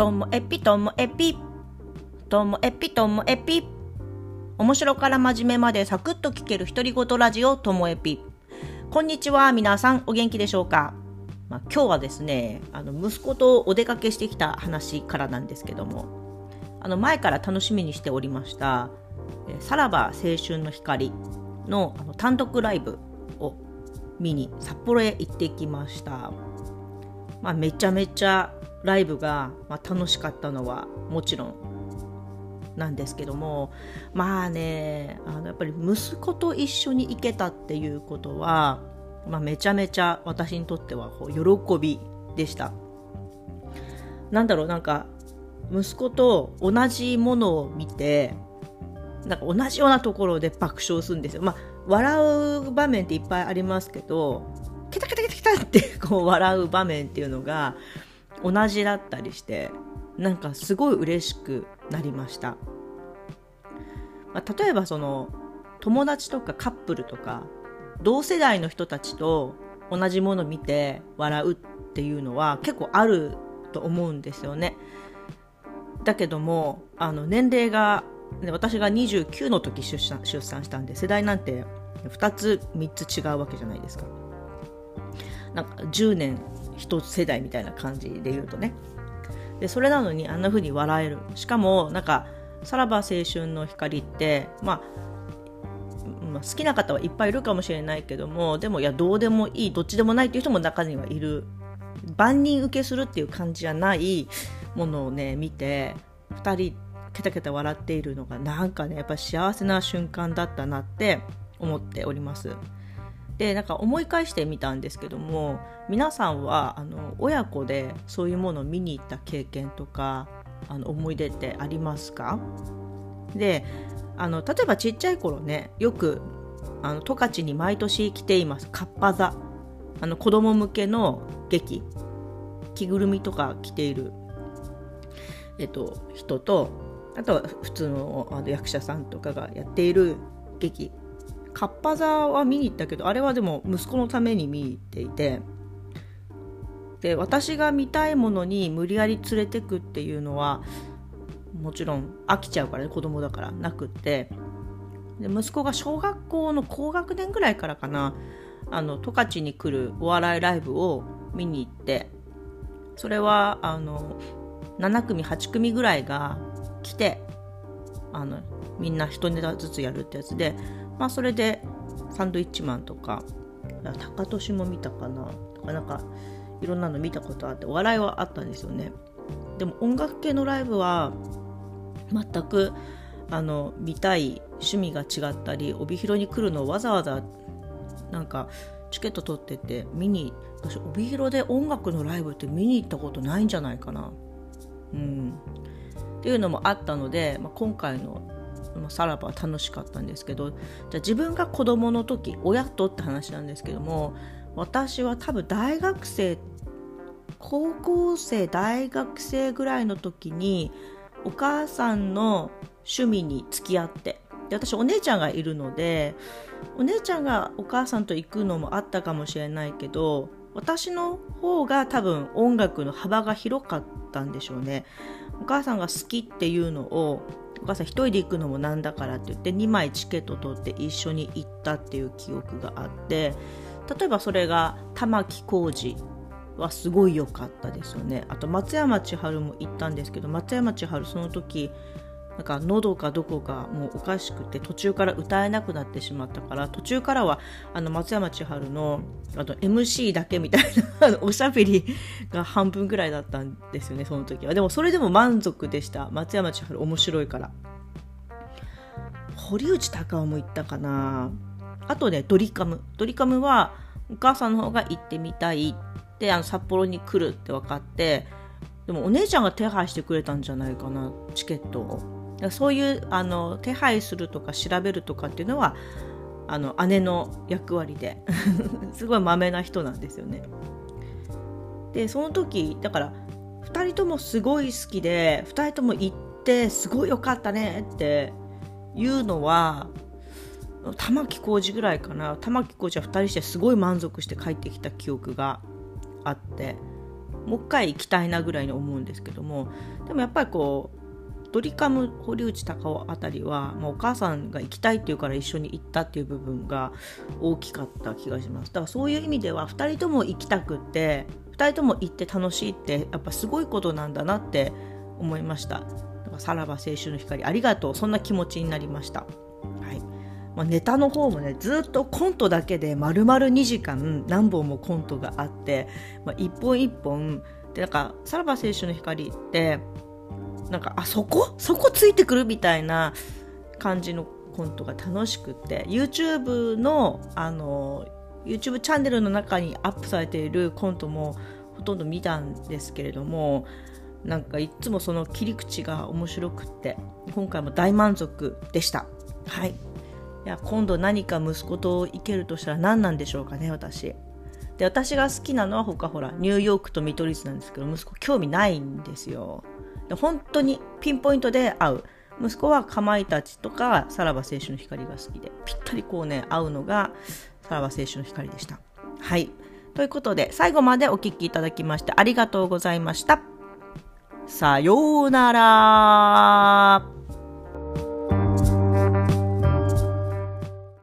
ともえぴともえぴともえぴともえぴ面白から真面目までサクッと聞ける独り言ラジオともえぴこんにちは皆さんお元気でしょうか、まあ、今日はですねあの息子とお出かけしてきた話からなんですけども。あの前から楽しみにしておりました「さらば青春の光の」あの単独ライブを見に札幌へ行ってきました。まあ、めちゃめちゃライブが、まあ、楽しかったのはもちろんなんですけどもまあねあのやっぱり息子と一緒に行けたっていうことは、まあ、めちゃめちゃ私にとってはこう喜びでしたなんだろうなんか息子と同じものを見てなんか同じようなところで爆笑するんですよ。まあ、笑う場面っていっぱいありますけどケタケタケタケタってこう笑う場面っていうのが同じだったりしてなんかすごい嬉しくなりました、まあ、例えばその友達とかカップルとか同世代の人たちと同じもの見て笑うっていうのは結構あると思うんですよね。だけどもあの年齢が私が29の時出産出産したんで世代なんて2つ3つ違うわけじゃないですか。なんか10年一世代みたいな感じで言うとね。でそれなのにあんな風に笑える。しかもなんかさらば青春の光って、まあ、まあ、好きな方はいっぱいいるかもしれないけどもでもいやどうでもいいどっちでもないっていう人も中にはいる。万人受けするっていう感じじゃないものをね見て2人ケタケタ笑っているのがなんかねやっぱ幸せな瞬間だったなって思っております。でなんか思い返してみたんですけども皆さんはあの親子でそういうものを見に行った経験とかあの思い出ってありますか？であの例えばちっちゃい頃ねよくあの十勝に毎年来ています。かっぱ座。あの子供向けの劇。着ぐるみとか着ている、えっと、人とあとは普通のあの役者さんとかがやっている劇。かっぱ座は見に行ったけどあれはでも息子のために見に行っていてで私が見たいものに無理やり連れてくっていうのはもちろん飽きちゃうからね子供だからなくって。で息子が小学校の高学年ぐらいからかなあの十勝に来るお笑いライブを見に行ってそれはあの7組8組ぐらいが来てあのみんな1ネタずつやるってやつでまあそれでサンドイッチマンとか高俊も見たかな。とかなんかいろんなの見たことあってお笑いはあったんですよね。でも音楽系のライブは全くあの見たい趣味が違ったり帯広に来るのをわざわざなんかチケット取ってて見に私帯広で音楽のライブって見に行ったことないんじゃないかな。うん。っていうのもあったので、まあ、今回のまあ、さらば楽しかったんですけどじゃあ自分が子供の時親とって話なんですけども私は多分大学生高校生大学生ぐらいの時にお母さんの趣味に付き合ってで私お姉ちゃんがいるのでお姉ちゃんがお母さんと行くのもあったかもしれないけど私の方が多分音楽の幅が広かったんでしょうね。お母さんが好きっていうのをお母さん1人で行くのもなんだからって言って2枚チケット取って一緒に行ったっていう記憶があって例えばそれが玉置浩二はすごい良かったですよね。あと松山千春も行ったんですけど松山千春その時なんか喉かどこかもうおかしくて途中から歌えなくなってしまったから途中からはあの松山千春のあと MC だけみたいなおしゃべりが半分ぐらいだったんですよねその時は。でもそれでも満足でした。松山千春面白いから。堀内孝雄も行ったかな。あとねドリカム。ドリカムはお母さんの方が行ってみたいってあの札幌に来るって分かってでもお姉ちゃんが手配してくれたんじゃないかなチケットを。そういうあの手配するとか調べるとかっていうのはあの姉の役割で すごいまめな人なんですよね。でその時だから2人ともすごい好きで2人とも行ってすごい良かったねっていうのは玉置浩二ぐらいかな玉置浩二は2人してすごい満足して帰ってきた記憶があってもう一回行きたいなぐらいに思うんですけどもでもやっぱりこうドリカム堀内孝雄あたりは、まあ、お母さんが行きたいっていうから一緒に行ったっていう部分が大きかった気がします。だからそういう意味では2人とも行きたくって2人とも行って楽しいってやっぱすごいことなんだなって思いました。だからさらば青春の光ありがとう。そんな気持ちになりました。はい。まあ、ネタの方もねずっとコントだけで丸々2時間何本もコントがあって、まあ、一本一本でなんかさらば青春の光ってなんかあそこ？そこついてくるみたいな感じのコントが楽しくて。YouTube のあの YouTube チャンネルの中にアップされているコントもほとんど見たんですけれどもなんかいつもその切り口が面白くって。今回も大満足でした。はい。いや今度何か息子と行けるとしたら何なんでしょうかね私。で私が好きなのは他ほらニューヨークと見取り図なんですけど息子興味ないんですよ。本当にピンポイントで合う。息子はかまいたちとかさらば青春の光が好きで。ぴったりこうね合うのがさらば青春の光でした。はい。ということで最後までお聴きいただきましてありがとうございました。さようなら。